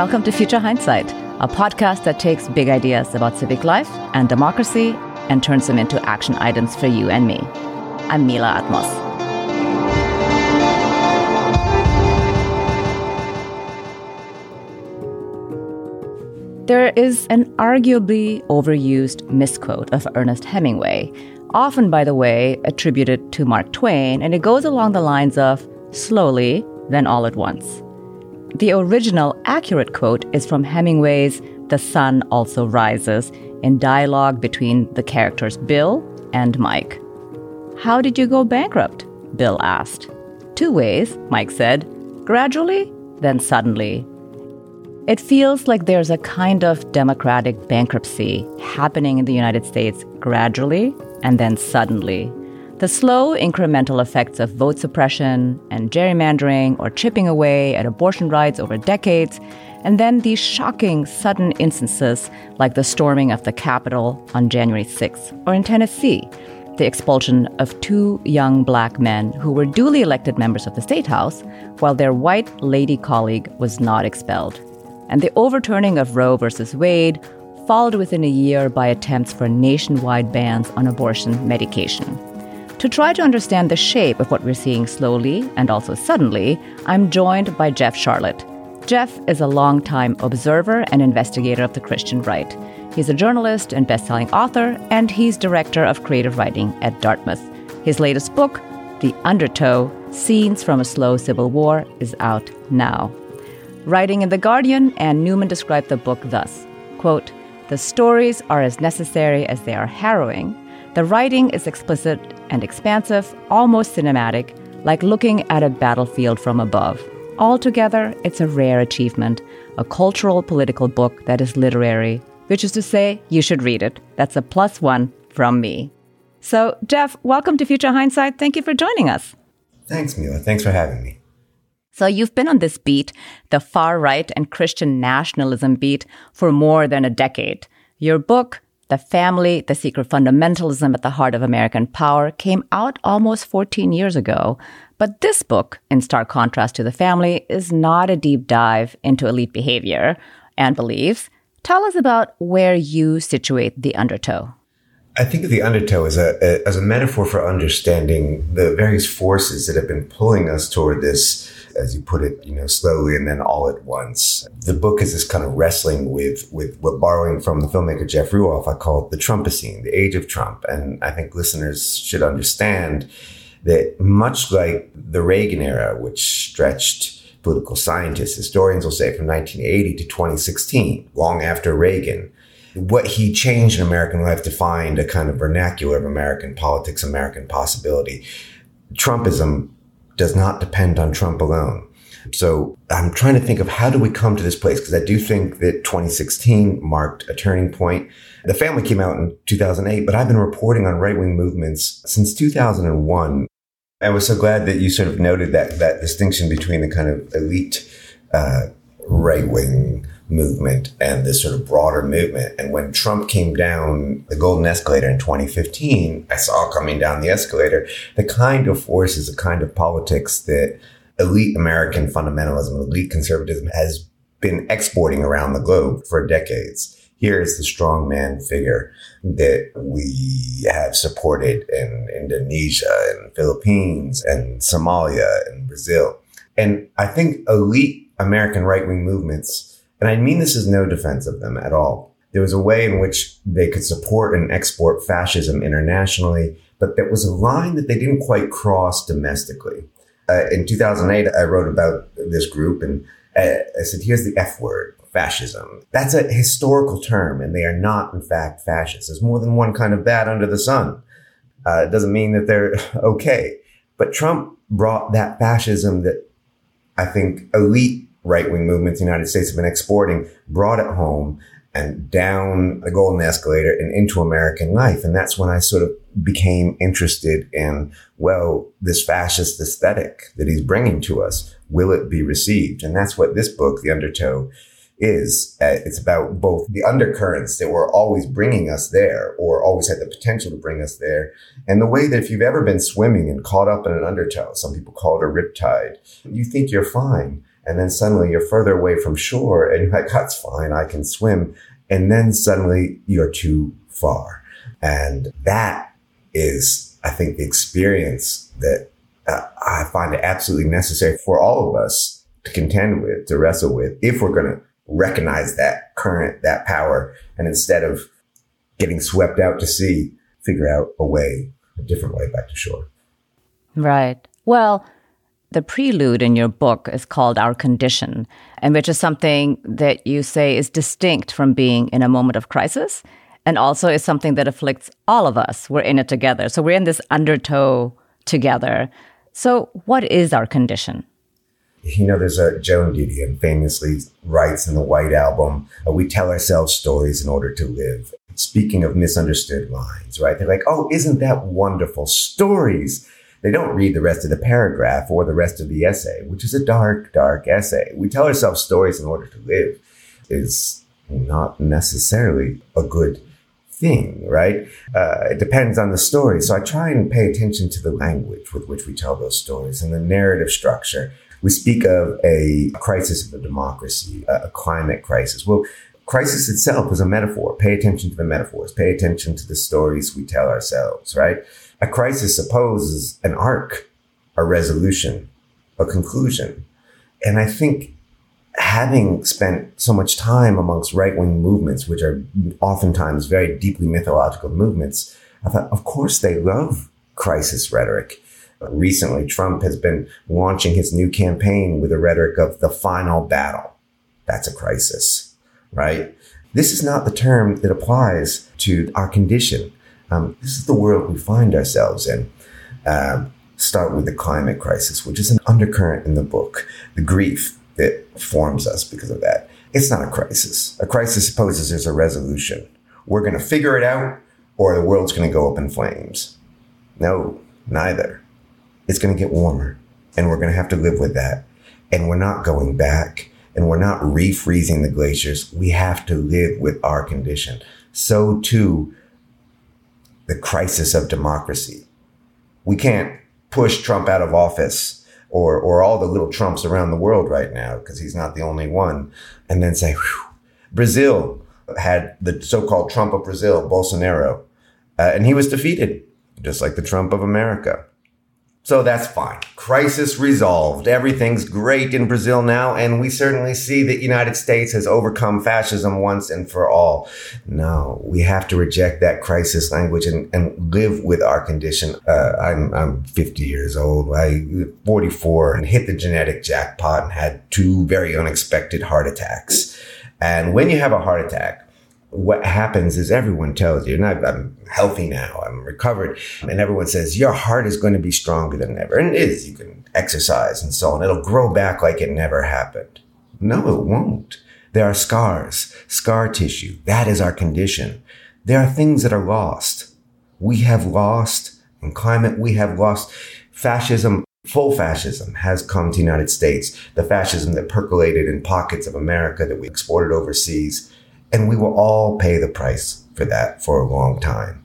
Welcome to Future Hindsight, a podcast that takes big ideas about civic life and democracy and turns them into action items for you and me. I'm Mila Atmos. There is an arguably overused misquote of Ernest Hemingway, often, by the way, attributed to Mark Twain, and it goes along the lines of slowly, then all at once. The original accurate quote is from Hemingway's The Sun Also Rises in dialogue between the characters Bill and Mike. How did you go bankrupt? Bill asked. Two ways, Mike said gradually, then suddenly. It feels like there's a kind of democratic bankruptcy happening in the United States gradually and then suddenly. The slow, incremental effects of vote suppression and gerrymandering or chipping away at abortion rights over decades, and then these shocking, sudden instances like the storming of the Capitol on January 6th, or in Tennessee, the expulsion of two young black men who were duly elected members of the State House, while their white lady colleague was not expelled, and the overturning of Roe v. Wade, followed within a year by attempts for nationwide bans on abortion medication. To try to understand the shape of what we're seeing slowly and also suddenly, I'm joined by Jeff Sharlet. Jeff is a longtime observer and investigator of the Christian right. He's a journalist and best-selling author, and he's director of creative writing at Dartmouth. His latest book, The Undertow: Scenes from a Slow Civil War, is out now. Writing in The Guardian, Anne Newman described the book thus quote, The stories are as necessary as they are harrowing. The writing is explicit and expansive, almost cinematic, like looking at a battlefield from above. Altogether, it's a rare achievement, a cultural political book that is literary, which is to say, you should read it. That's a plus one from me. So, Jeff, welcome to Future Hindsight. Thank you for joining us. Thanks, Mila. Thanks for having me. So, you've been on this beat, the far right and Christian nationalism beat, for more than a decade. Your book, the Family, The Secret Fundamentalism at the Heart of American Power came out almost 14 years ago. But this book, in stark contrast to The Family, is not a deep dive into elite behavior and beliefs. Tell us about where you situate the undertow. I think the undertow as a, a, as a metaphor for understanding the various forces that have been pulling us toward this as you put it, you know, slowly and then all at once. The book is this kind of wrestling with, with what borrowing from the filmmaker Jeff Ruoff, I call the Trumpocene, the age of Trump. And I think listeners should understand that much like the Reagan era, which stretched political scientists, historians will say from 1980 to 2016, long after Reagan, what he changed in American life defined a kind of vernacular of American politics, American possibility. Trumpism does not depend on Trump alone. So I'm trying to think of how do we come to this place? Because I do think that 2016 marked a turning point. The family came out in 2008, but I've been reporting on right wing movements since 2001. I was so glad that you sort of noted that, that distinction between the kind of elite, uh, right wing movement and this sort of broader movement. And when Trump came down the golden escalator in 2015, I saw coming down the escalator the kind of forces, the kind of politics that elite American fundamentalism, elite conservatism has been exporting around the globe for decades. Here is the strongman figure that we have supported in Indonesia and Philippines and Somalia and Brazil. And I think elite American right wing movements and I mean this is no defense of them at all. There was a way in which they could support and export fascism internationally, but there was a line that they didn't quite cross domestically. Uh, in 2008, I wrote about this group and uh, I said, here's the F word, fascism. That's a historical term, and they are not, in fact, fascists. There's more than one kind of bad under the sun. Uh, it doesn't mean that they're okay. But Trump brought that fascism that I think elite right wing movements the United States have been exporting, brought it home and down the golden escalator and into American life. And that's when I sort of became interested in, well, this fascist aesthetic that he's bringing to us, will it be received? And that's what this book, The Undertow, is. Uh, it's about both the undercurrents that were always bringing us there or always had the potential to bring us there. And the way that if you've ever been swimming and caught up in an undertow, some people call it a riptide, you think you're fine. And then suddenly you're further away from shore and you're like, that's fine. I can swim. And then suddenly you're too far. And that is, I think, the experience that uh, I find absolutely necessary for all of us to contend with, to wrestle with, if we're going to recognize that current, that power. And instead of getting swept out to sea, figure out a way, a different way back to shore. Right. Well, the prelude in your book is called Our Condition, and which is something that you say is distinct from being in a moment of crisis and also is something that afflicts all of us. We're in it together. So we're in this undertow together. So, what is our condition? You know, there's a Joan Didion famously writes in the White Album, uh, we tell ourselves stories in order to live. Speaking of misunderstood lines, right? They're like, oh, isn't that wonderful? Stories they don't read the rest of the paragraph or the rest of the essay, which is a dark, dark essay. We tell ourselves stories in order to live is not necessarily a good thing, right? Uh, it depends on the story. So I try and pay attention to the language with which we tell those stories and the narrative structure. We speak of a crisis of a democracy, a climate crisis. Well, crisis itself is a metaphor. Pay attention to the metaphors. Pay attention to the stories we tell ourselves, right? A crisis supposes an arc, a resolution, a conclusion. And I think having spent so much time amongst right wing movements, which are oftentimes very deeply mythological movements, I thought, of course, they love crisis rhetoric. Recently, Trump has been launching his new campaign with a rhetoric of the final battle. That's a crisis, right? This is not the term that applies to our condition. Um, this is the world we find ourselves in. Um, start with the climate crisis, which is an undercurrent in the book, the grief that forms us because of that. It's not a crisis. A crisis supposes there's a resolution. We're going to figure it out or the world's going to go up in flames. No, neither. It's going to get warmer and we're going to have to live with that. And we're not going back and we're not refreezing the glaciers. We have to live with our condition. So too the crisis of democracy. We can't push Trump out of office or, or all the little Trumps around the world right now because he's not the only one and then say, Whew. Brazil had the so-called Trump of Brazil, Bolsonaro, uh, and he was defeated just like the Trump of America. So that's fine. Crisis resolved. Everything's great in Brazil now. And we certainly see that United States has overcome fascism once and for all. No, we have to reject that crisis language and, and live with our condition. Uh, I'm, I'm 50 years old. I 44 and hit the genetic jackpot and had two very unexpected heart attacks. And when you have a heart attack, what happens is everyone tells you, and I, am healthy now, I'm recovered, and everyone says your heart is going to be stronger than ever. And it is. You can exercise and so on. It'll grow back like it never happened. No, it won't. There are scars, scar tissue. That is our condition. There are things that are lost. We have lost in climate. We have lost fascism. Full fascism has come to the United States. The fascism that percolated in pockets of America that we exported overseas and we will all pay the price for that for a long time.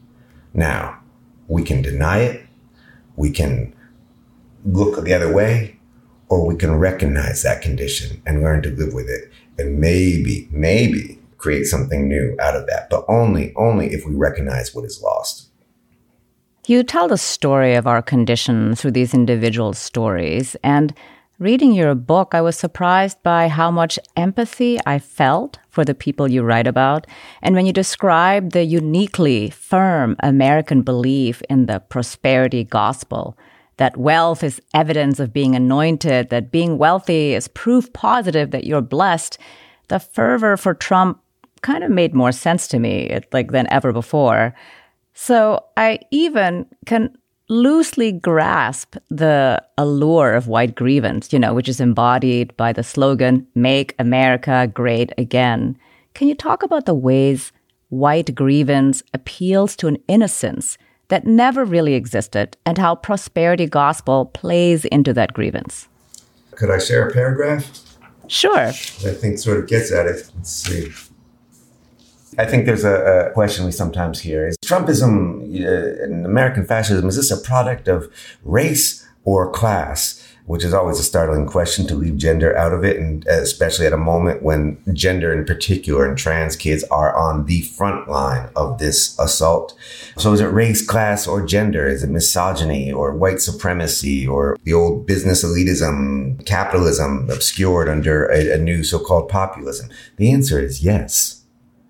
Now, we can deny it. We can look the other way, or we can recognize that condition and learn to live with it. And maybe, maybe create something new out of that, but only, only if we recognize what is lost. You tell the story of our condition through these individual stories. And Reading your book, I was surprised by how much empathy I felt for the people you write about. And when you describe the uniquely firm American belief in the prosperity gospel, that wealth is evidence of being anointed, that being wealthy is proof positive that you're blessed, the fervor for Trump kind of made more sense to me like than ever before. So I even can loosely grasp the allure of white grievance, you know, which is embodied by the slogan, Make America Great Again. Can you talk about the ways white grievance appeals to an innocence that never really existed and how prosperity gospel plays into that grievance? Could I share a paragraph? Sure. I think sort of gets at it. Let's see. I think there's a, a, question we sometimes hear is Trumpism uh, and American fascism, is this a product of race or class? Which is always a startling question to leave gender out of it. And especially at a moment when gender in particular and trans kids are on the front line of this assault. So is it race, class, or gender? Is it misogyny or white supremacy or the old business elitism, capitalism obscured under a, a new so-called populism? The answer is yes.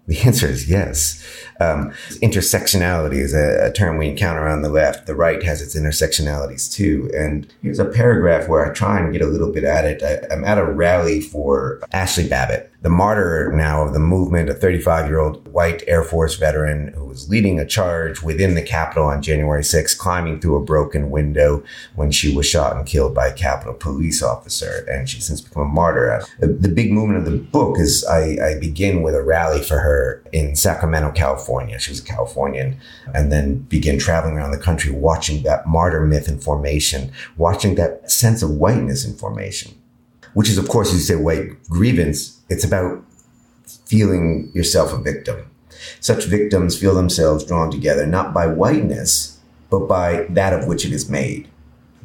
The answer is yes. Um, intersectionality is a, a, term we encounter on the left. The right has its intersectionalities too. And here's a paragraph where I try and get a little bit at it. I, I'm at a rally for Ashli Babbitt, the martyr now of the movement, a 35 year old white Air Force veteran who was leading a charge within the Capitol on January 6, climbing through a broken window when she was shot and killed by a Capitol police officer. And she's since become a martyr. The, the big movement of the book is I, I begin with a rally for her in Sacramento, California. She was a Californian and then begin traveling around the country watching that martyr myth in formation, watching that sense of whiteness in formation which is, of course, you say white grievance. It's about feeling yourself a victim. Such victims feel themselves drawn together not by whiteness, but by that of which it is made,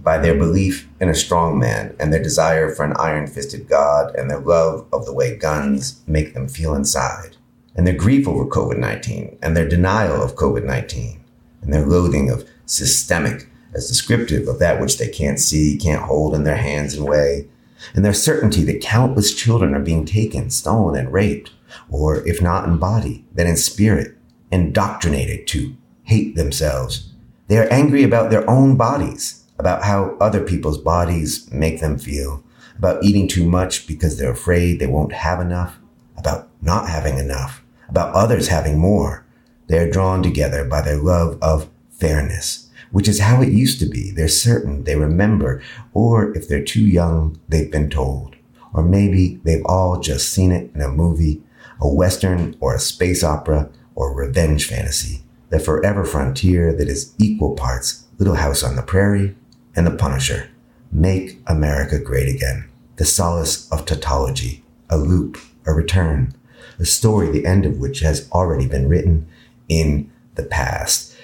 by their belief in a strong man and their desire for an iron fisted God and their love of the way guns make them feel inside, and their grief over COVID 19 and their denial of COVID 19 and their loathing of systemic as descriptive of that which they can't see, can't hold in their hands and weigh, and their certainty that countless children are being taken, stolen, and raped, or if not in body, then in spirit, indoctrinated to hate themselves. They are angry about their own bodies, about how other people's bodies make them feel, about eating too much because they're afraid they won't have enough, about not having enough, about others having more. They are drawn together by their love of fairness which is how it used to be. They're certain, they remember, or if they're too young, they've been told. Or maybe they've all just seen it in a movie, a Western or a space opera or revenge fantasy. The forever frontier that is equal parts Little House on the Prairie and The Punisher. Make America Great Again. The solace of tautology. A loop, a return. A story, the end of which has already been written in the past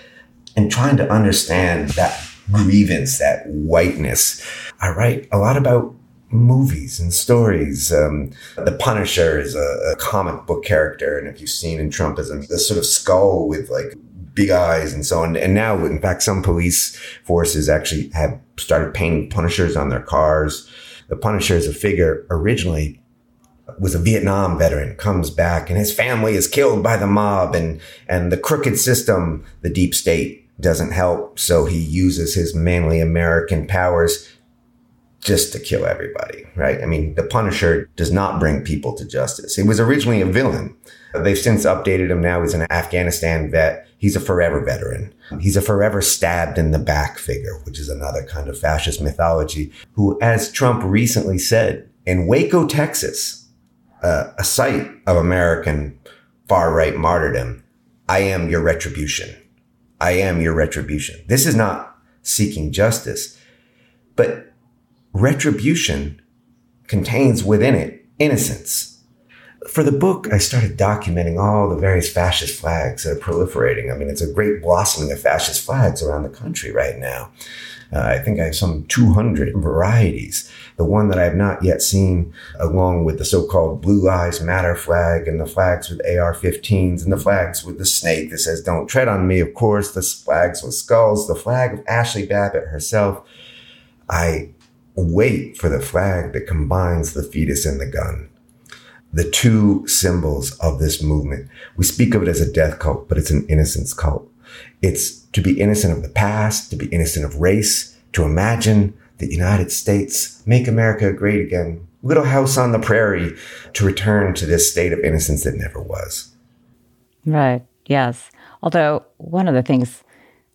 and trying to understand that grievance, that whiteness. I write a lot about movies and stories. Um, the Punisher is a, a, comic book character, and if you've seen in Trumpism, this sort of skull with like big eyes and so on. And now, in fact, some police forces actually have started painting Punishers on their cars. The Punisher is a figure originally was a Vietnam veteran, comes back, and his family is killed by the mob and and the crooked system, the deep state doesn't help. So he uses his manly American powers just to kill everybody, right? I mean, the Punisher does not bring people to justice. He was originally a villain. They've since updated him now. He's an Afghanistan vet. He's a forever veteran. He's a forever stabbed in the back figure, which is another kind of fascist mythology, who, as Trump recently said, in Waco, Texas, uh, a site of American far right martyrdom, I am your retribution. I am your retribution. This is not seeking justice, but retribution contains within it innocence. For the book, I started documenting all the various fascist flags that are proliferating. I mean, it's a great blossoming of fascist flags around the country right now. Uh, I think I have some 200 varieties. The one that I have not yet seen, along with the so-called Blue Lives Matter flag and the flags with AR-15s and the flags with the snake that says "Don't tread on me." Of course, the flags with skulls, the flag of Ashli Babbitt herself. I wait for the flag that combines the fetus and the gun the two symbols of this movement. We speak of it as a death cult, but it's an innocence cult. It's to be innocent of the past, to be innocent of race, to imagine the United States, make America great again, little house on the prairie, to return to this state of innocence that never was. Right. Yes. Although one of the things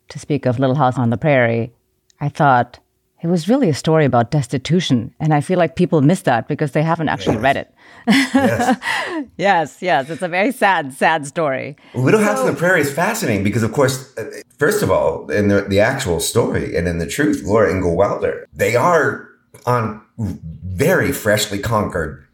to speak of Little House on the Prairie, I thought it was really a story about destitution. And I feel like people miss that because they haven't actually yes. read it. Yes. yes, yes. It's a very sad, sad story. Little so, House on the Prairie is fascinating because, of course, uh, first of all, in the, the actual story and in the truth, Laura Ingalls Wilder, they are on very freshly conquered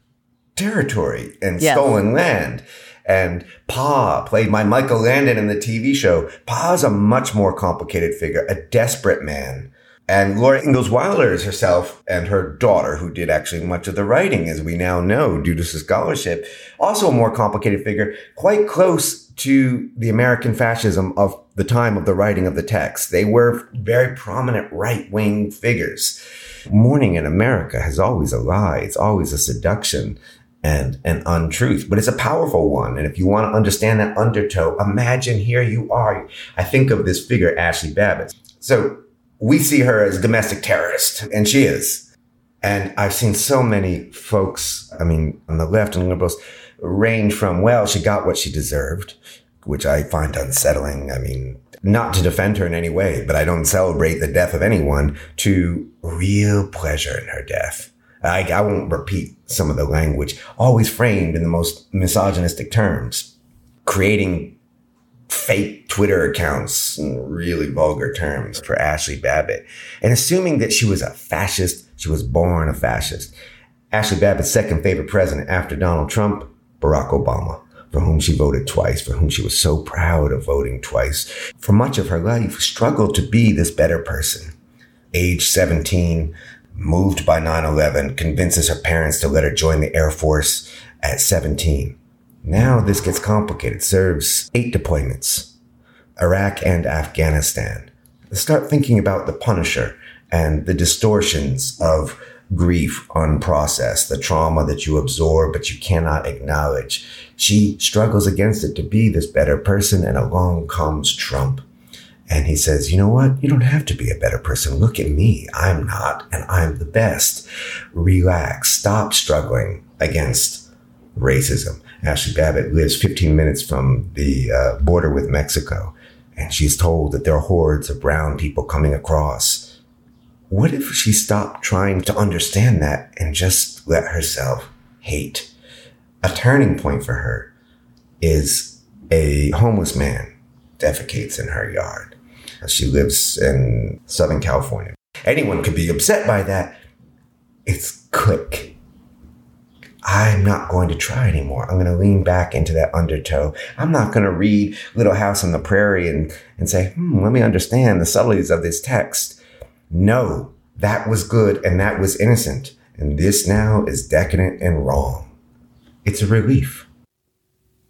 territory and yes. stolen land. And Pa, played by Michael Landon in the TV show, Pa's a much more complicated figure, a desperate man and Laura Ingalls Wilder is herself and her daughter, who did actually much of the writing, as we now know, due to scholarship, also a more complicated figure, quite close to the American fascism of the time of the writing of the text. They were very prominent right wing figures. Mourning in America has always a lie. It's always a seduction and an untruth, but it's a powerful one. And if you want to understand that undertow, imagine here you are. I think of this figure, Ashli Babbitt. So we see her as domestic terrorist, and she is. And I've seen so many folks, I mean, on the left and liberals, range from, well, she got what she deserved, which I find unsettling. I mean, not to defend her in any way, but I don't celebrate the death of anyone, to real pleasure in her death. I, I won't repeat some of the language, always framed in the most misogynistic terms, creating fake Twitter accounts in really vulgar terms for Ashli Babbitt and assuming that she was a fascist. She was born a fascist. Ashli Babbitt's second favorite president after Donald Trump, Barack Obama, for whom she voted twice, for whom she was so proud of voting twice. For much of her life, struggled to be this better person. Age 17, moved by 9-11, convinces her parents to let her join the Air Force at 17 now this gets complicated. Serves eight deployments, Iraq and Afghanistan. Start thinking about the Punisher and the distortions of grief unprocessed, the trauma that you absorb but you cannot acknowledge. She struggles against it to be this better person, and along comes Trump. And he says, you know what? You don't have to be a better person. Look at me. I'm not, and I'm the best. Relax. Stop struggling against racism. Ashli Babbitt lives 15 minutes from the uh, border with Mexico, and she's told that there are hordes of brown people coming across. What if she stopped trying to understand that and just let herself hate? A turning point for her is a homeless man defecates in her yard. She lives in Southern California. Anyone could be upset by that. It's quick I'm not going to try anymore. I'm going to lean back into that undertow. I'm not going to read Little House on the Prairie and, and say, hmm, let me understand the subtleties of this text. No, that was good and that was innocent. And this now is decadent and wrong. It's a relief.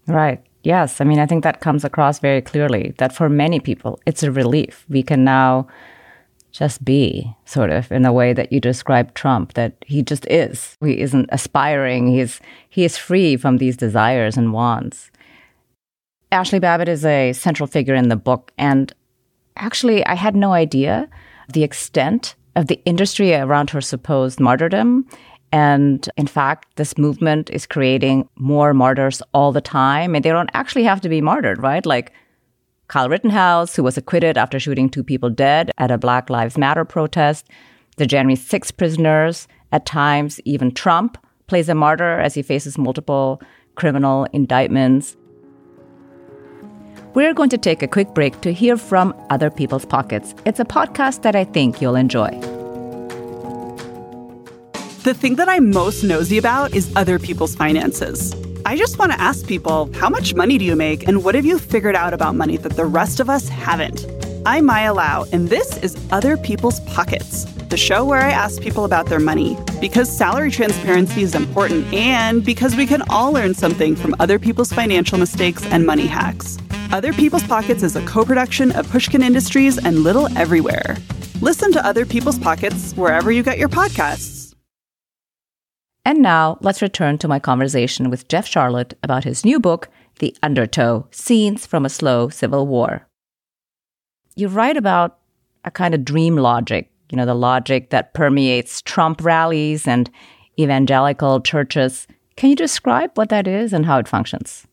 Right. Yes. I mean, I think that comes across very clearly that for many people, it's a relief. We can now just be, sort of, in the way that you describe Trump, that he just is. He isn't aspiring. He's he is free from these desires and wants. Ashli Babbitt is a central figure in the book, and actually, I had no idea the extent of the industry around her supposed martyrdom. And in fact, this movement is creating more martyrs all the time, and they don't actually have to be martyred, right? Like Kyle Rittenhouse, who was acquitted after shooting two people dead at a Black Lives Matter protest, the January 6 prisoners, at times even Trump plays a martyr as he faces multiple criminal indictments. We're going to take a quick break to hear from Other People's Pockets. It's a podcast that I think you'll enjoy. The thing that I'm most nosy about is other people's finances. I just want to ask people how much money do you make and what have you figured out about money that the rest of us haven't? I'm Maya Lau, and this is Other People's Pockets, the show where I ask people about their money because salary transparency is important and because we can all learn something from other people's financial mistakes and money hacks. Other People's Pockets is a co production of Pushkin Industries and Little Everywhere. Listen to Other People's Pockets wherever you get your podcasts. And now let's return to my conversation with Jeff Sharlet about his new book, The Undertow Scenes from a Slow Civil War. You write about a kind of dream logic, you know, the logic that permeates Trump rallies and evangelical churches. Can you describe what that is and how it functions?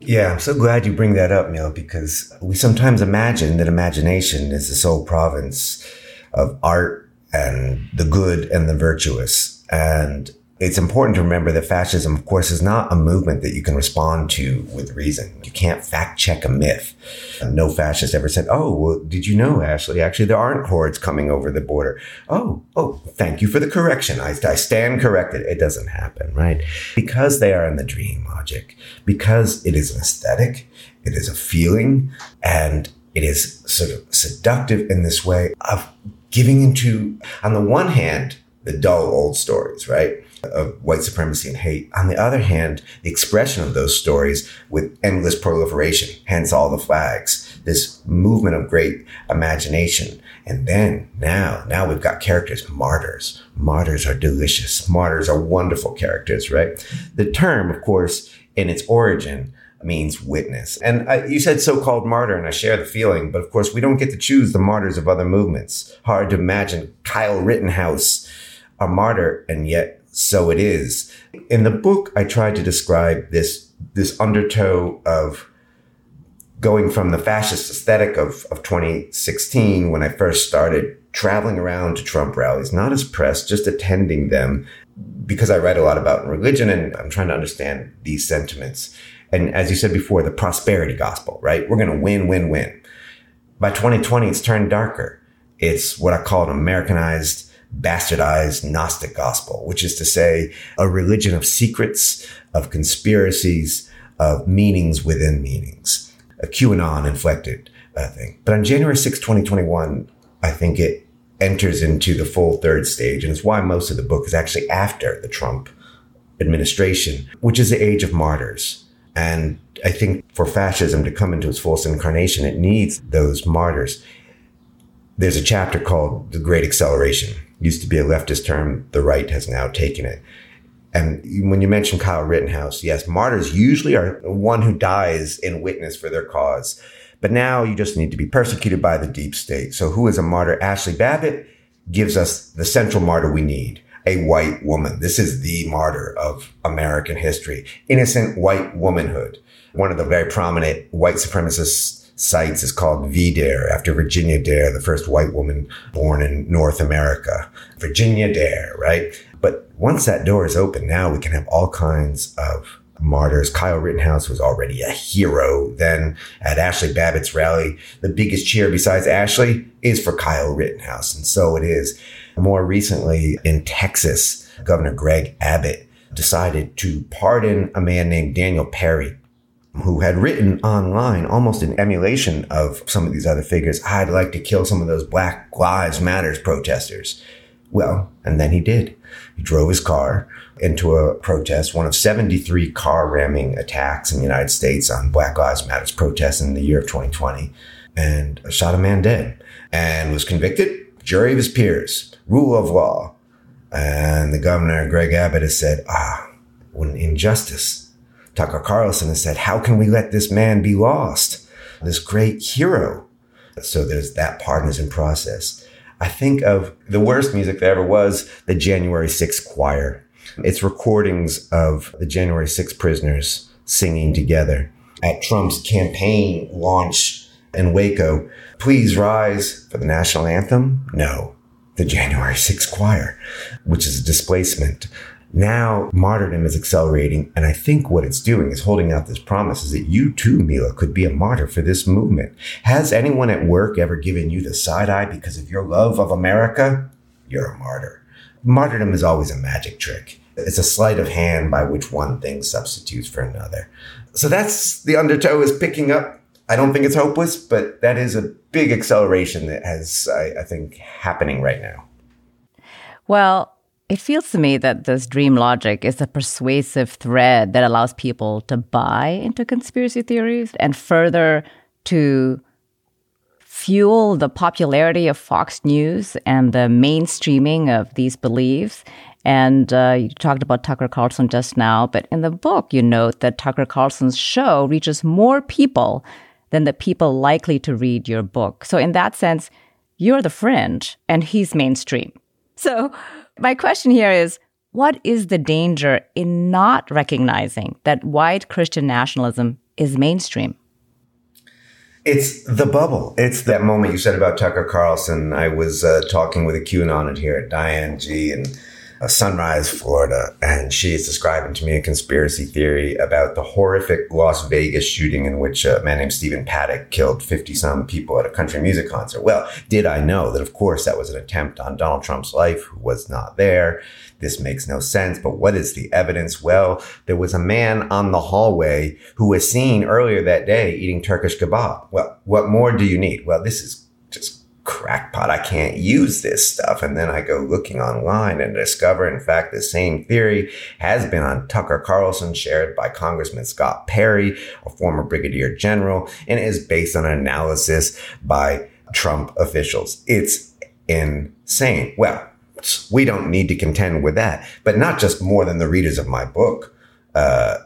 Yeah, I'm so glad you bring that up, Neil, because we sometimes imagine that imagination is the sole province of art and the good and the virtuous. And it's important to remember that fascism, of course, is not a movement that you can respond to with reason. You can't fact check a myth. No fascist ever said, Oh, well, did you know, Ashli? Actually, there aren't hordes coming over the border. Oh, oh, thank you for the correction. I, I stand corrected. It doesn't happen, right? Because they are in the dream logic, because it is an aesthetic, it is a feeling, and it is sort of seductive in this way of giving into, on the one hand, the dull old stories, right? Of white supremacy and hate. On the other hand, the expression of those stories with endless proliferation, hence all the flags, this movement of great imagination. And then now, now we've got characters, martyrs. Martyrs are delicious. Martyrs are wonderful characters, right? The term, of course, in its origin, means witness. And I, you said so-called martyr, and I share the feeling, but of course we don't get to choose the martyrs of other movements. Hard to imagine Kyle Rittenhouse a martyr, and yet so it is. In the book, I tried to describe this this undertow of going from the fascist aesthetic of, of 2016 when I first started traveling around to Trump rallies, not as press, just attending them because I write a lot about religion and I'm trying to understand these sentiments. And as you said before, the prosperity gospel, right? We're going to win, win, win. By 2020, it's turned darker. It's what I call an Americanized bastardized Gnostic gospel, which is to say a religion of secrets, of conspiracies, of meanings within meanings, a QAnon inflected uh, thing. But on January 6, 2021, I think it enters into the full third stage. And it's why most of the book is actually after the Trump administration, which is the age of martyrs. And I think for fascism to come into its fullest incarnation, it needs those martyrs. There's a chapter called The Great Acceleration, used to be a leftist term. The right has now taken it. And when you mention Kyle Rittenhouse, yes, martyrs usually are one who dies in witness for their cause. But now you just need to be persecuted by the deep state. So who is a martyr? Ashli Babbitt gives us the central martyr we need. A white woman. This is the martyr of American history. Innocent white womanhood. One of the very prominent white supremacist sites is called V-Dare after Virginia Dare, the first white woman born in North America. Virginia Dare, right? But once that door is open, now we can have all kinds of martyrs. Kyle Rittenhouse was already a hero then at Ashli Babbitt's rally. The biggest cheer besides Ashli is for Kyle Rittenhouse. And so it is. More recently in Texas, Governor Greg Abbott decided to pardon a man named Daniel Perry who had written online almost in emulation of some of these other figures, I'd like to kill some of those Black Lives Matters protesters. Well, and then he did. He drove his car into a protest, one of 73 car ramming attacks in the United States on Black Lives Matters protests in the year of 2020, and shot a man dead and was convicted. Jury of his peers, rule of law. And the governor, Greg Abbott, has said, ah, what an injustice Tucker Carlson has said, how can we let this man be lost? This great hero. So there's that partisan process. I think of the worst music that ever was the January 6th choir. It's recordings of the January 6th prisoners singing together at Trump's campaign launch in Waco. Please rise for the national anthem. No, the January 6th choir, which is a displacement now martyrdom is accelerating. And I think what it's doing is holding out this promise is that you too, Mila, could be a martyr for this movement. Has anyone at work ever given you the side eye because of your love of America? You're a martyr. Martyrdom is always a magic trick. It's a sleight of hand by which one thing substitutes for another. So that's the undertow is picking up. I don't think it's hopeless, but that is a big acceleration that has, I, I think, happening right now. Well, it feels to me that this dream logic is a persuasive thread that allows people to buy into conspiracy theories and further to fuel the popularity of Fox News and the mainstreaming of these beliefs. And uh, you talked about Tucker Carlson just now, but in the book, you note that Tucker Carlson's show reaches more people than the people likely to read your book. So, in that sense, you're the fringe and he's mainstream. So, my question here is what is the danger in not recognizing that white Christian nationalism is mainstream? It's the bubble. It's that moment you said about Tucker Carlson. I was uh, talking with a QAnon here at Diane G and Sunrise, Florida, and she is describing to me a conspiracy theory about the horrific Las Vegas shooting in which a man named Stephen Paddock killed 50 some people at a country music concert. Well, did I know that, of course, that was an attempt on Donald Trump's life, who was not there. This makes no sense. But what is the evidence? Well, there was a man on the hallway who was seen earlier that day eating Turkish kebab. Well, what more do you need? Well, this is crackpot. I can't use this stuff. And then I go looking online and discover, in fact, the same theory has been on Tucker Carlson, shared by Congressman Scott Perry, a former brigadier general, and is based on an analysis by Trump officials. It's insane. Well, we don't need to contend with that, but not just more than the readers of my book, uh,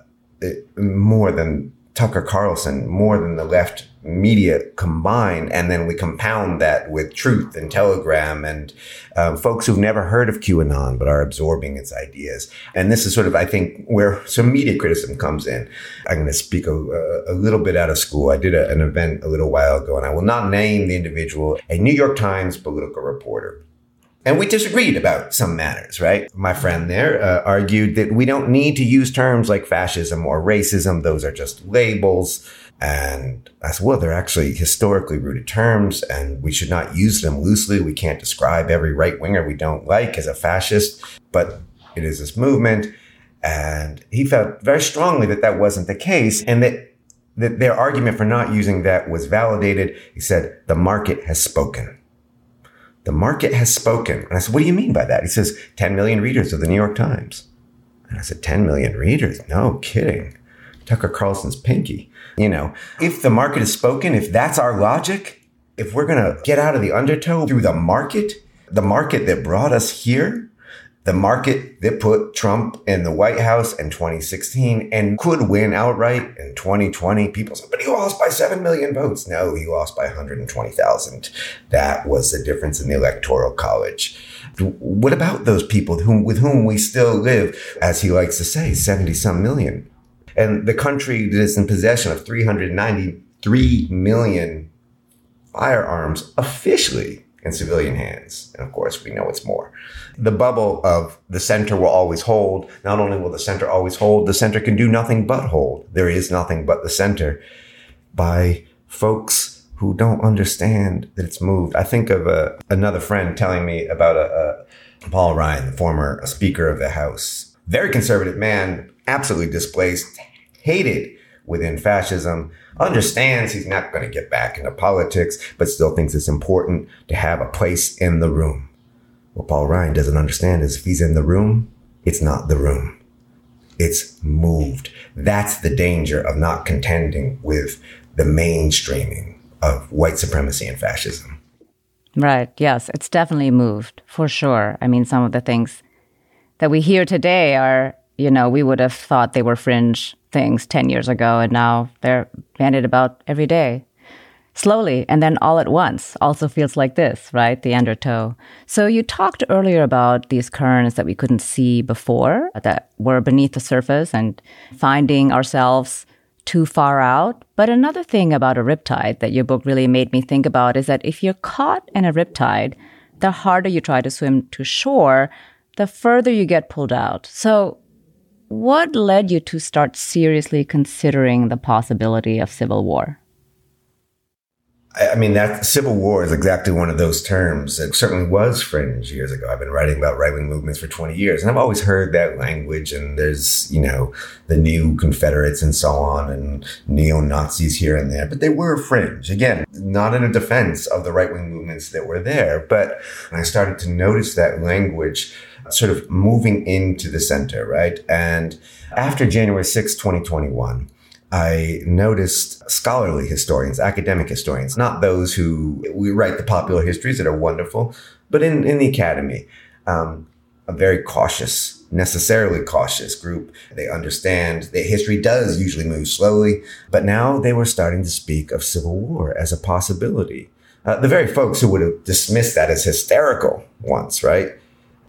more than Tucker Carlson, more than the left media combined. And then we compound that with truth and telegram and um, folks who've never heard of QAnon, but are absorbing its ideas. And this is sort of, I think, where some media criticism comes in. I'm going to speak a, a, little bit out of school. I did a, an event a little while ago, and I will not name the individual, a New York Times political reporter and we disagreed about some matters, right? My friend there uh, argued that we don't need to use terms like fascism or racism. Those are just labels. And I said, well, they're actually historically rooted terms and we should not use them loosely. We can't describe every right winger we don't like as a fascist, but it is this movement. And he felt very strongly that that wasn't the case and that, that their argument for not using that was validated. He said, the market has spoken the market has spoken. And I said, what do you mean by that? He says, 10 million readers of the New York Times. And I said, 10 million readers? No kidding. Tucker Carlson's pinky. You know, if the market has spoken, if that's our logic, if we're going to get out of the undertow through the market, the market that brought us here, the market that put Trump in the White House in 2016 and could win outright in 2020. People said, but he lost by 7 million votes. No, he lost by 120,000. That was the difference in the Electoral College. What about those people whom, with whom we still live, as he likes to say, 70 some million? And the country that is in possession of 393 million firearms officially in civilian hands. And of course, we know it's more. The bubble of the center will always hold. Not only will the center always hold, the center can do nothing but hold. There is nothing but the center by folks who don't understand that it's moved. I think of uh, another friend telling me about a, a Paul Ryan, the former Speaker of the House, very conservative man, absolutely displaced, hated within fascism, understands he's not going to get back into politics, but still thinks it's important to have a place in the room. What Paul Ryan doesn't understand is if he's in the room, it's not the room. It's moved. That's the danger of not contending with the mainstreaming of white supremacy and fascism. Right. Yes. It's definitely moved for sure. I mean, some of the things that we hear today are, you know, we would have thought they were fringe things 10 years ago, and now they're bandied about every day. Slowly and then all at once also feels like this, right? The undertow. So you talked earlier about these currents that we couldn't see before, that were beneath the surface and finding ourselves too far out. But another thing about a riptide that your book really made me think about is that if you're caught in a riptide, the harder you try to swim to shore, the further you get pulled out. So what led you to start seriously considering the possibility of civil war? I mean, that civil war is exactly one of those terms. It certainly was fringe years ago. I've been writing about right wing movements for 20 years, and I've always heard that language. And there's, you know, the new Confederates and so on, and neo Nazis here and there, but they were fringe. Again, not in a defense of the right wing movements that were there, but I started to notice that language sort of moving into the center, right? And after January 6, 2021, I noticed scholarly historians, academic historians, not those who we write the popular histories that are wonderful, but in, in the academy, um, a very cautious, necessarily cautious group. They understand that history does usually move slowly, but now they were starting to speak of civil war as a possibility. Uh, the very folks who would have dismissed that as hysterical once, right?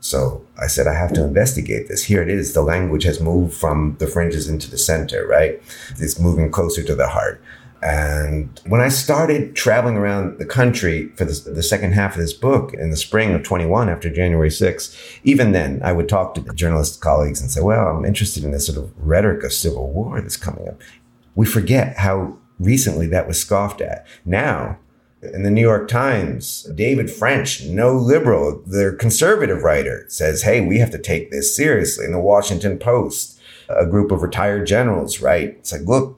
So I said, I have to investigate this. Here it is. The language has moved from the fringes into the center, right? It's moving closer to the heart. And when I started traveling around the country for the, second half of this book in the spring of 21 after January 6th, even then I would talk to journalist colleagues and say, well, I'm interested in this sort of rhetoric of civil war that's coming up. We forget how recently that was scoffed at. Now, in the New York Times, David French, no liberal, the conservative writer, says, hey, we have to take this seriously. In the Washington Post, a group of retired generals write, it's like, look,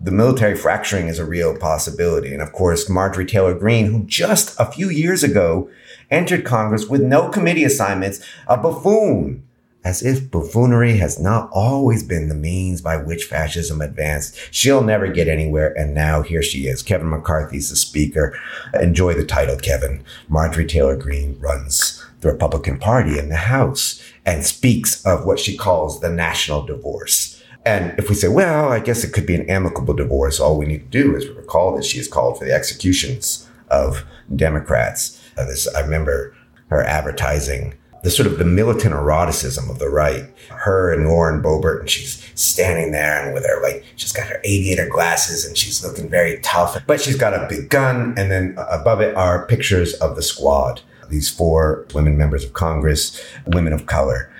the military fracturing is a real possibility. And of course, Marjorie Taylor Greene, who just a few years ago entered Congress with no committee assignments, a buffoon, as if buffoonery has not always been the means by which fascism advanced. She'll never get anywhere. And now here she is. Kevin McCarthy's the speaker. Enjoy the title, Kevin. Marjorie Taylor Greene runs the Republican Party in the House and speaks of what she calls the national divorce. And if we say, well, I guess it could be an amicable divorce, all we need to do is recall that she has called for the executions of Democrats. Uh, this, I remember her advertising the sort of the militant eroticism of the right. Her and Lauren Boebert, and she's standing there and with her like she's got her aviator glasses and she's looking very tough, but she's got a big gun. And then above it are pictures of the squad. These four women members of Congress, women of color,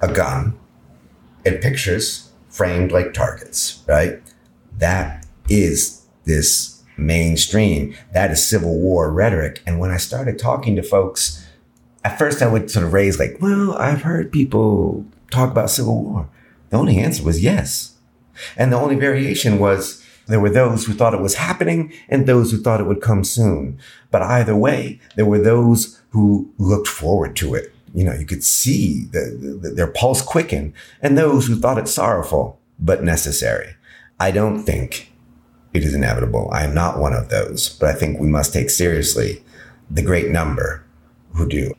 a gun, and pictures framed like targets, right? That is this mainstream. That is Civil War rhetoric. And when I started talking to folks, at first I would sort of raise, like, well, I've heard people talk about Civil War. The only answer was yes. And the only variation was there were those who thought it was happening and those who thought it would come soon. But either way, there were those who looked forward to it you know, you could see the, the, their pulse quicken and those who thought it sorrowful, but necessary. I don't think it is inevitable. I am not one of those, but I think we must take seriously the great number who do.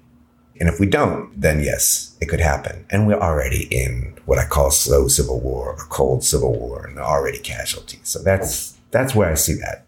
And if we don't, then yes, it could happen. And we're already in what I call slow civil war or cold civil war and already casualties. So that's, that's where I see that.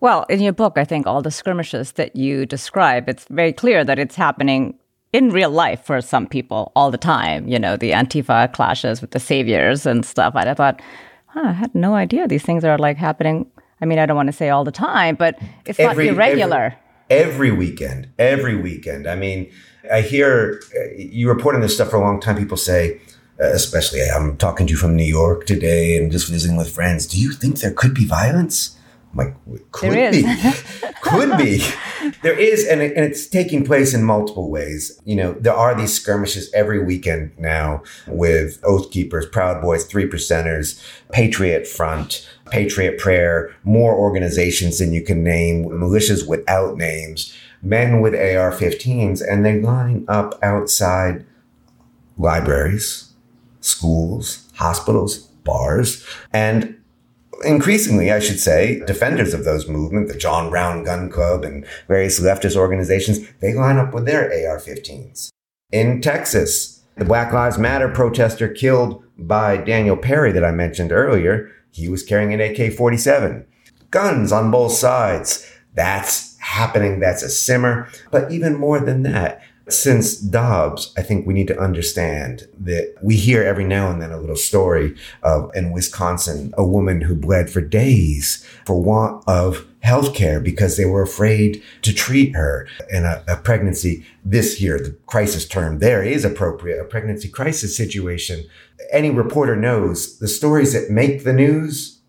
Well, in your book, I think all the skirmishes that you describe, it's very clear that it's happening in real life for some people all the time, you know, the Antifa clashes with the saviors and stuff. I thought, huh, I had no idea these things are like happening. I mean, I don't want to say all the time, but it's every, not irregular. Every, every, weekend, every weekend. I mean, I hear you reporting this stuff for a long time. People say, uh, especially I'm talking to you from New York today and just visiting with friends. Do you think there could be violence? I'm like, could be, could be. There is, and, it, and it's taking place in multiple ways. You know, there are these skirmishes every weekend now with Oath Keepers, Proud Boys, Three Percenters, Patriot Front, Patriot Prayer, more organizations than you can name, militias without names, men with AR-15s, and they line up outside libraries, schools, hospitals, bars, and increasingly, I should say, defenders of those movements, the John Brown Gun Club and various leftist organizations, they line up with their AR-15s. In Texas, the Black Lives Matter protester killed by Daniel Perry that I mentioned earlier, he was carrying an AK-47. Guns on both sides. That's happening. That's a simmer. But even more than that, since Dobbs, I think we need to understand that we hear every now and then a little story of in Wisconsin, a woman who bled for days for want of health care because they were afraid to treat her in a, a, pregnancy. This year, the crisis term there is appropriate, a pregnancy crisis situation. Any reporter knows the stories that make the news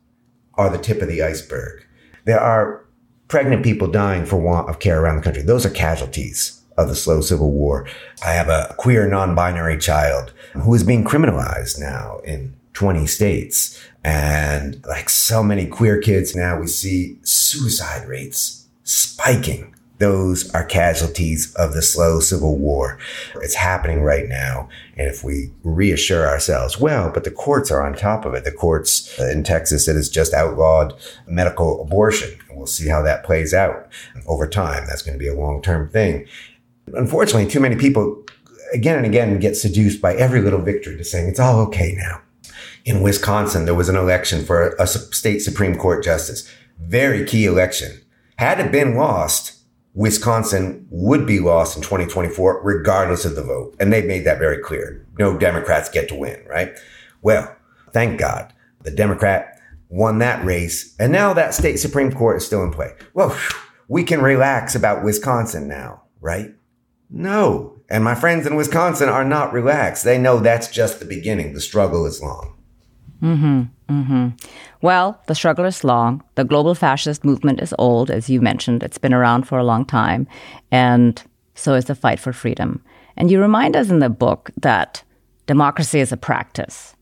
are the tip of the iceberg. There are pregnant people dying for want of care around the country. Those are casualties of the slow civil war. I have a queer non-binary child who is being criminalized now in 20 states. And like so many queer kids now, we see suicide rates spiking. Those are casualties of the slow civil war. It's happening right now. And if we reassure ourselves, well, but the courts are on top of it. The courts in Texas that has just outlawed medical abortion. We'll see how that plays out over time. That's going to be a long term thing. Unfortunately, too many people again and again get seduced by every little victory to saying it's all okay now. In Wisconsin, there was an election for a state Supreme Court justice. Very key election. Had it been lost, Wisconsin would be lost in 2024, regardless of the vote. And they made that very clear. No Democrats get to win, right? Well, thank God the Democrat won that race. And now that state Supreme Court is still in play. Well, we can relax about Wisconsin now, right? No. And my friends in Wisconsin are not relaxed. They know that's just the beginning. The struggle is long. Mm-hmm. Mm-hmm. Well, the struggle is long. The global fascist movement is old, as you mentioned. It's been around for a long time. And so is the fight for freedom. And you remind us in the book that democracy is a practice.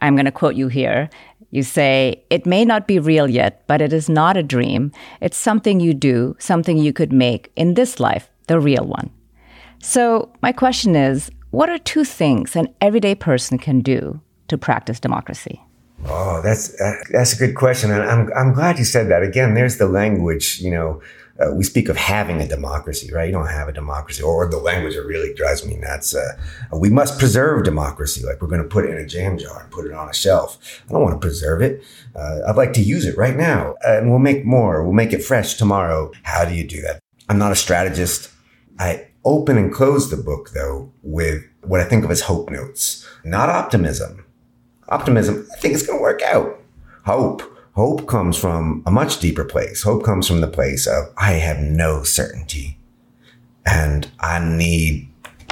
I'm going to quote you here. You say, It may not be real yet, but it is not a dream. It's something you do, something you could make in this life, the real one. So, my question is what are two things an everyday person can do to practice democracy? Oh, that's uh, that's a good question, and I'm I'm glad you said that. Again, there's the language. You know, uh, we speak of having a democracy, right? You don't have a democracy, or the language that really drives me nuts. Uh, we must preserve democracy, like we're going to put it in a jam jar and put it on a shelf. I don't want to preserve it. Uh, I'd like to use it right now, and we'll make more. We'll make it fresh tomorrow. How do you do that? I'm not a strategist. I open and close the book though with what I think of as hope notes, not optimism. Optimism, I think it's going to work out. Hope Hope comes from a much deeper place. Hope comes from the place of, I have no certainty and I need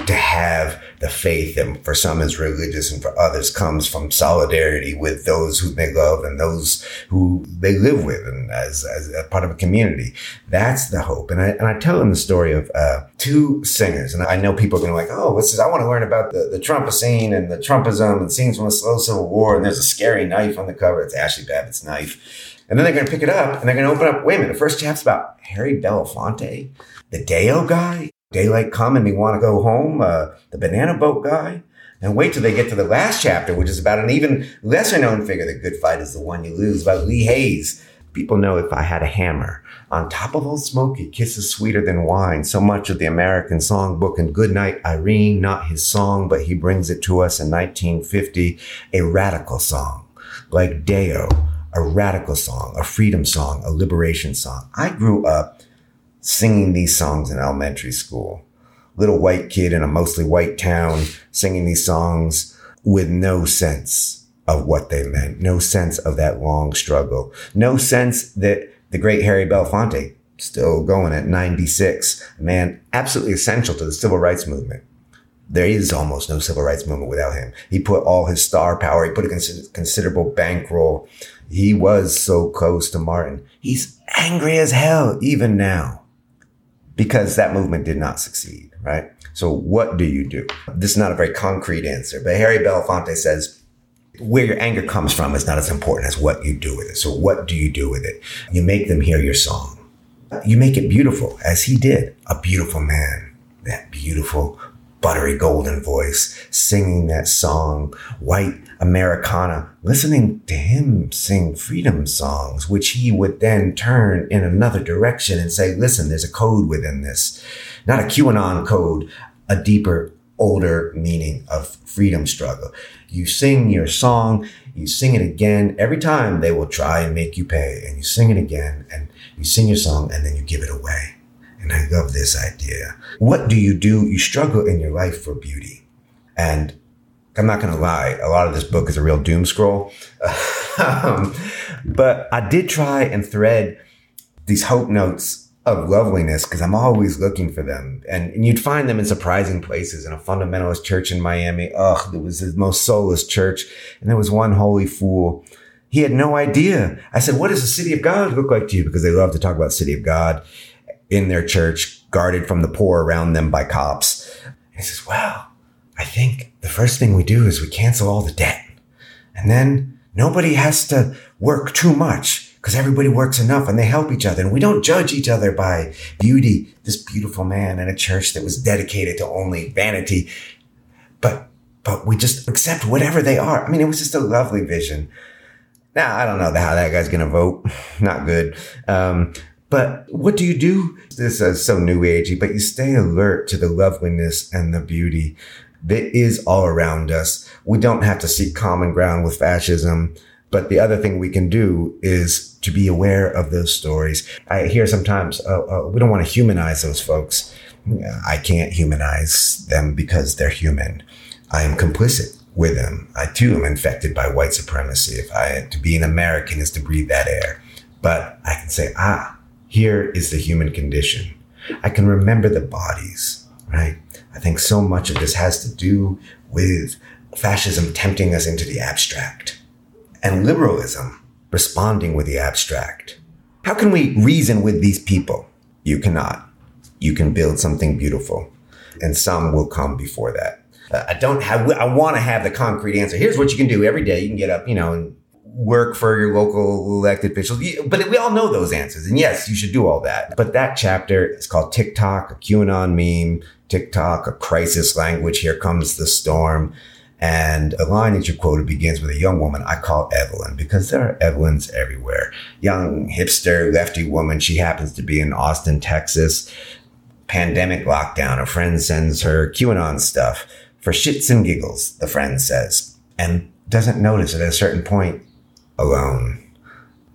to have the faith that for some is religious and for others comes from solidarity with those who they love and those who they live with and as, as a part of a community. That's the hope. And I, and I tell them the story of uh, two singers. And I know people are going to like, oh, what's this? I want to learn about the, the Trumpocene and the Trumpism and scenes from the slow civil war. And there's a scary knife on the cover. It's Ashli Babbitt's knife. And then they're going to pick it up and they're going to open up. Wait a minute. The first chapter's about Harry Belafonte, the Day-O guy daylight come and we want to go home, uh, the banana boat guy. And wait till they get to the last chapter, which is about an even lesser known figure. The good fight is the one you lose, by Lee Hays. People know if I had a hammer on top of Old Smoky, kisses sweeter than wine. So much of the American songbook and Goodnight Irene, not his song, but he brings it to us in 1950, a radical song like Day-O, a radical song, a freedom song, a liberation song. I grew up singing these songs in elementary school. Little white kid in a mostly white town singing these songs with no sense of what they meant, no sense of that long struggle, no sense that the great Harry Belafonte, still going at 96, man, absolutely essential to the civil rights movement. There is almost no civil rights movement without him. He put all his star power, he put a considerable bankroll. He was so close to Martin. He's angry as hell even now because that movement did not succeed, right? So what do you do? This is not a very concrete answer, but Harry Belafonte says, where your anger comes from is not as important as what you do with it. So what do you do with it? You make them hear your song. You make it beautiful, as he did. A beautiful man. That beautiful, buttery golden voice, singing that song, white Americana, listening to him sing freedom songs, which he would then turn in another direction and say, listen, there's a code within this, not a QAnon code, a deeper, older meaning of freedom struggle. You sing your song, you sing it again. Every time they will try and make you pay, and you sing it again, and you sing your song, and then you give it away. And I love this idea. What do you do? You struggle in your life for beauty. And I'm not going to lie, a lot of this book is a real doom scroll. um, but I did try and thread these hope notes of loveliness because I'm always looking for them. And, and, you'd find them in surprising places in a fundamentalist church in Miami. Ugh, it was the most soulless church. And there was one holy fool. He had no idea. I said, what does the city of God look like to you? Because they love to talk about the city of God in their church, guarded from the poor around them by cops. He says, well, I think the first thing we do is we cancel all the debt. And then nobody has to work too much because everybody works enough and they help each other. And we don't judge each other by beauty. This beautiful man in a church that was dedicated to only vanity. But, but we just accept whatever they are. I mean, it was just a lovely vision. Now, I don't know how that guy's going to vote. Not good. Um, but what do you do? This is so new agey, but you stay alert to the loveliness and the beauty that is all around us. We don't have to seek common ground with fascism. But the other thing we can do is to be aware of those stories. I hear sometimes, uh, uh, we don't want to humanize those folks. I can't humanize them because they're human. I am complicit with them. I too am infected by white supremacy. If I to be an American is to breathe that air. But I can say, ah, here is the human condition. I can remember the bodies, right? I think so much of this has to do with fascism tempting us into the abstract and liberalism responding with the abstract. How can we reason with these people? You cannot. You can build something beautiful and some will come before that. Uh, I don't have, I want to have the concrete answer. Here's what you can do every day. You can get up, you know, and work for your local elected officials. But we all know those answers. And yes, you should do all that. But that chapter is called TikTok, a QAnon meme, TikTok, a crisis language. Here comes the storm. And a line that you quoted begins with a young woman I call Evelyn because there are Evelyns everywhere. Young, hipster, lefty woman. She happens to be in Austin, Texas. Pandemic lockdown. A friend sends her QAnon stuff for shits and giggles, the friend says, and doesn't notice at a certain point alone.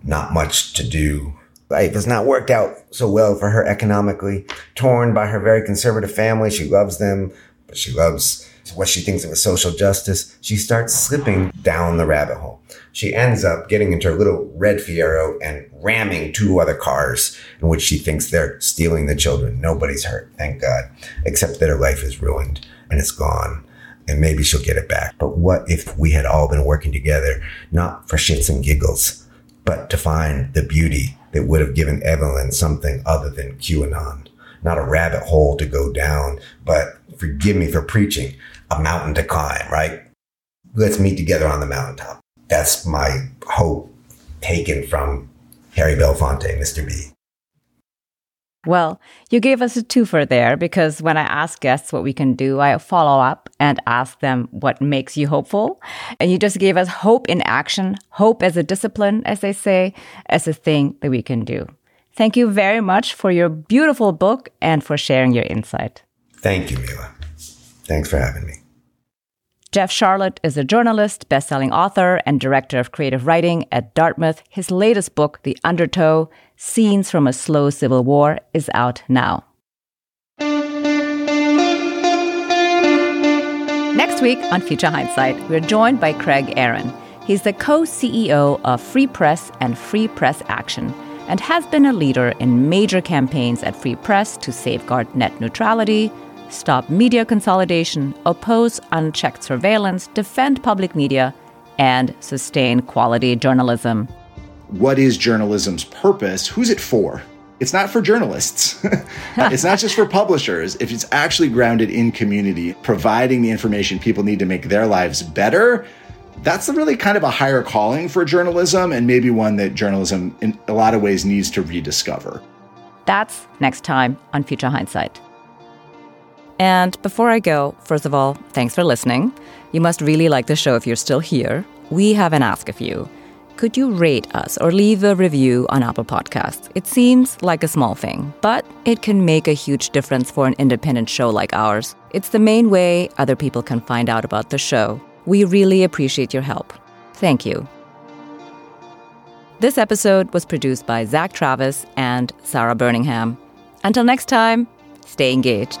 Not much to do. Life has not worked out so well for her economically. Torn by her very conservative family. She loves them, but she loves what she thinks of as social justice. She starts slipping down the rabbit hole. She ends up getting into her little red Fiero and ramming two other cars in which she thinks they're stealing the children. Nobody's hurt, thank God, except that her life is ruined and it's gone and maybe she'll get it back. But what if we had all been working together, not for shits and giggles, but to find the beauty that would have given Evelyn something other than QAnon? Not a rabbit hole to go down, but forgive me for preaching, a mountain to climb, right? Let's meet together on the mountaintop. That's my hope taken from Harry Belafonte, Mr. B. Well, you gave us a twofer there because when I ask guests what we can do, I follow up and ask them what makes you hopeful. And you just gave us hope in action, hope as a discipline, as they say, as a thing that we can do. Thank you very much for your beautiful book and for sharing your insight. Thank you, Mila. Thanks for having me. Jeff Sharlet is a journalist, best-selling author, and director of creative writing at Dartmouth. His latest book, The Undertow: Scenes from a Slow Civil War, is out now. Next week on Future Hindsight, we're joined by Craig Aaron. He's the co-CEO of Free Press and Free Press Action and has been a leader in major campaigns at Free Press to safeguard net neutrality, stop media consolidation, oppose unchecked surveillance, defend public media, and sustain quality journalism. What is journalism's purpose? Who's it for? It's not for journalists. it's not just for publishers. If it's actually grounded in community, providing the information people need to make their lives better, that's really kind of a higher calling for journalism and maybe one that journalism in a lot of ways needs to rediscover. That's next time on Future Hindsight. And before I go, first of all, thanks for listening. You must really like the show if you're still here. We have an ask of you. Could you rate us or leave a review on Apple Podcasts? It seems like a small thing, but it can make a huge difference for an independent show like ours. It's the main way other people can find out about the show. We really appreciate your help. Thank you. This episode was produced by Zach Travis and Sarah Birmingham. Until next time, stay engaged.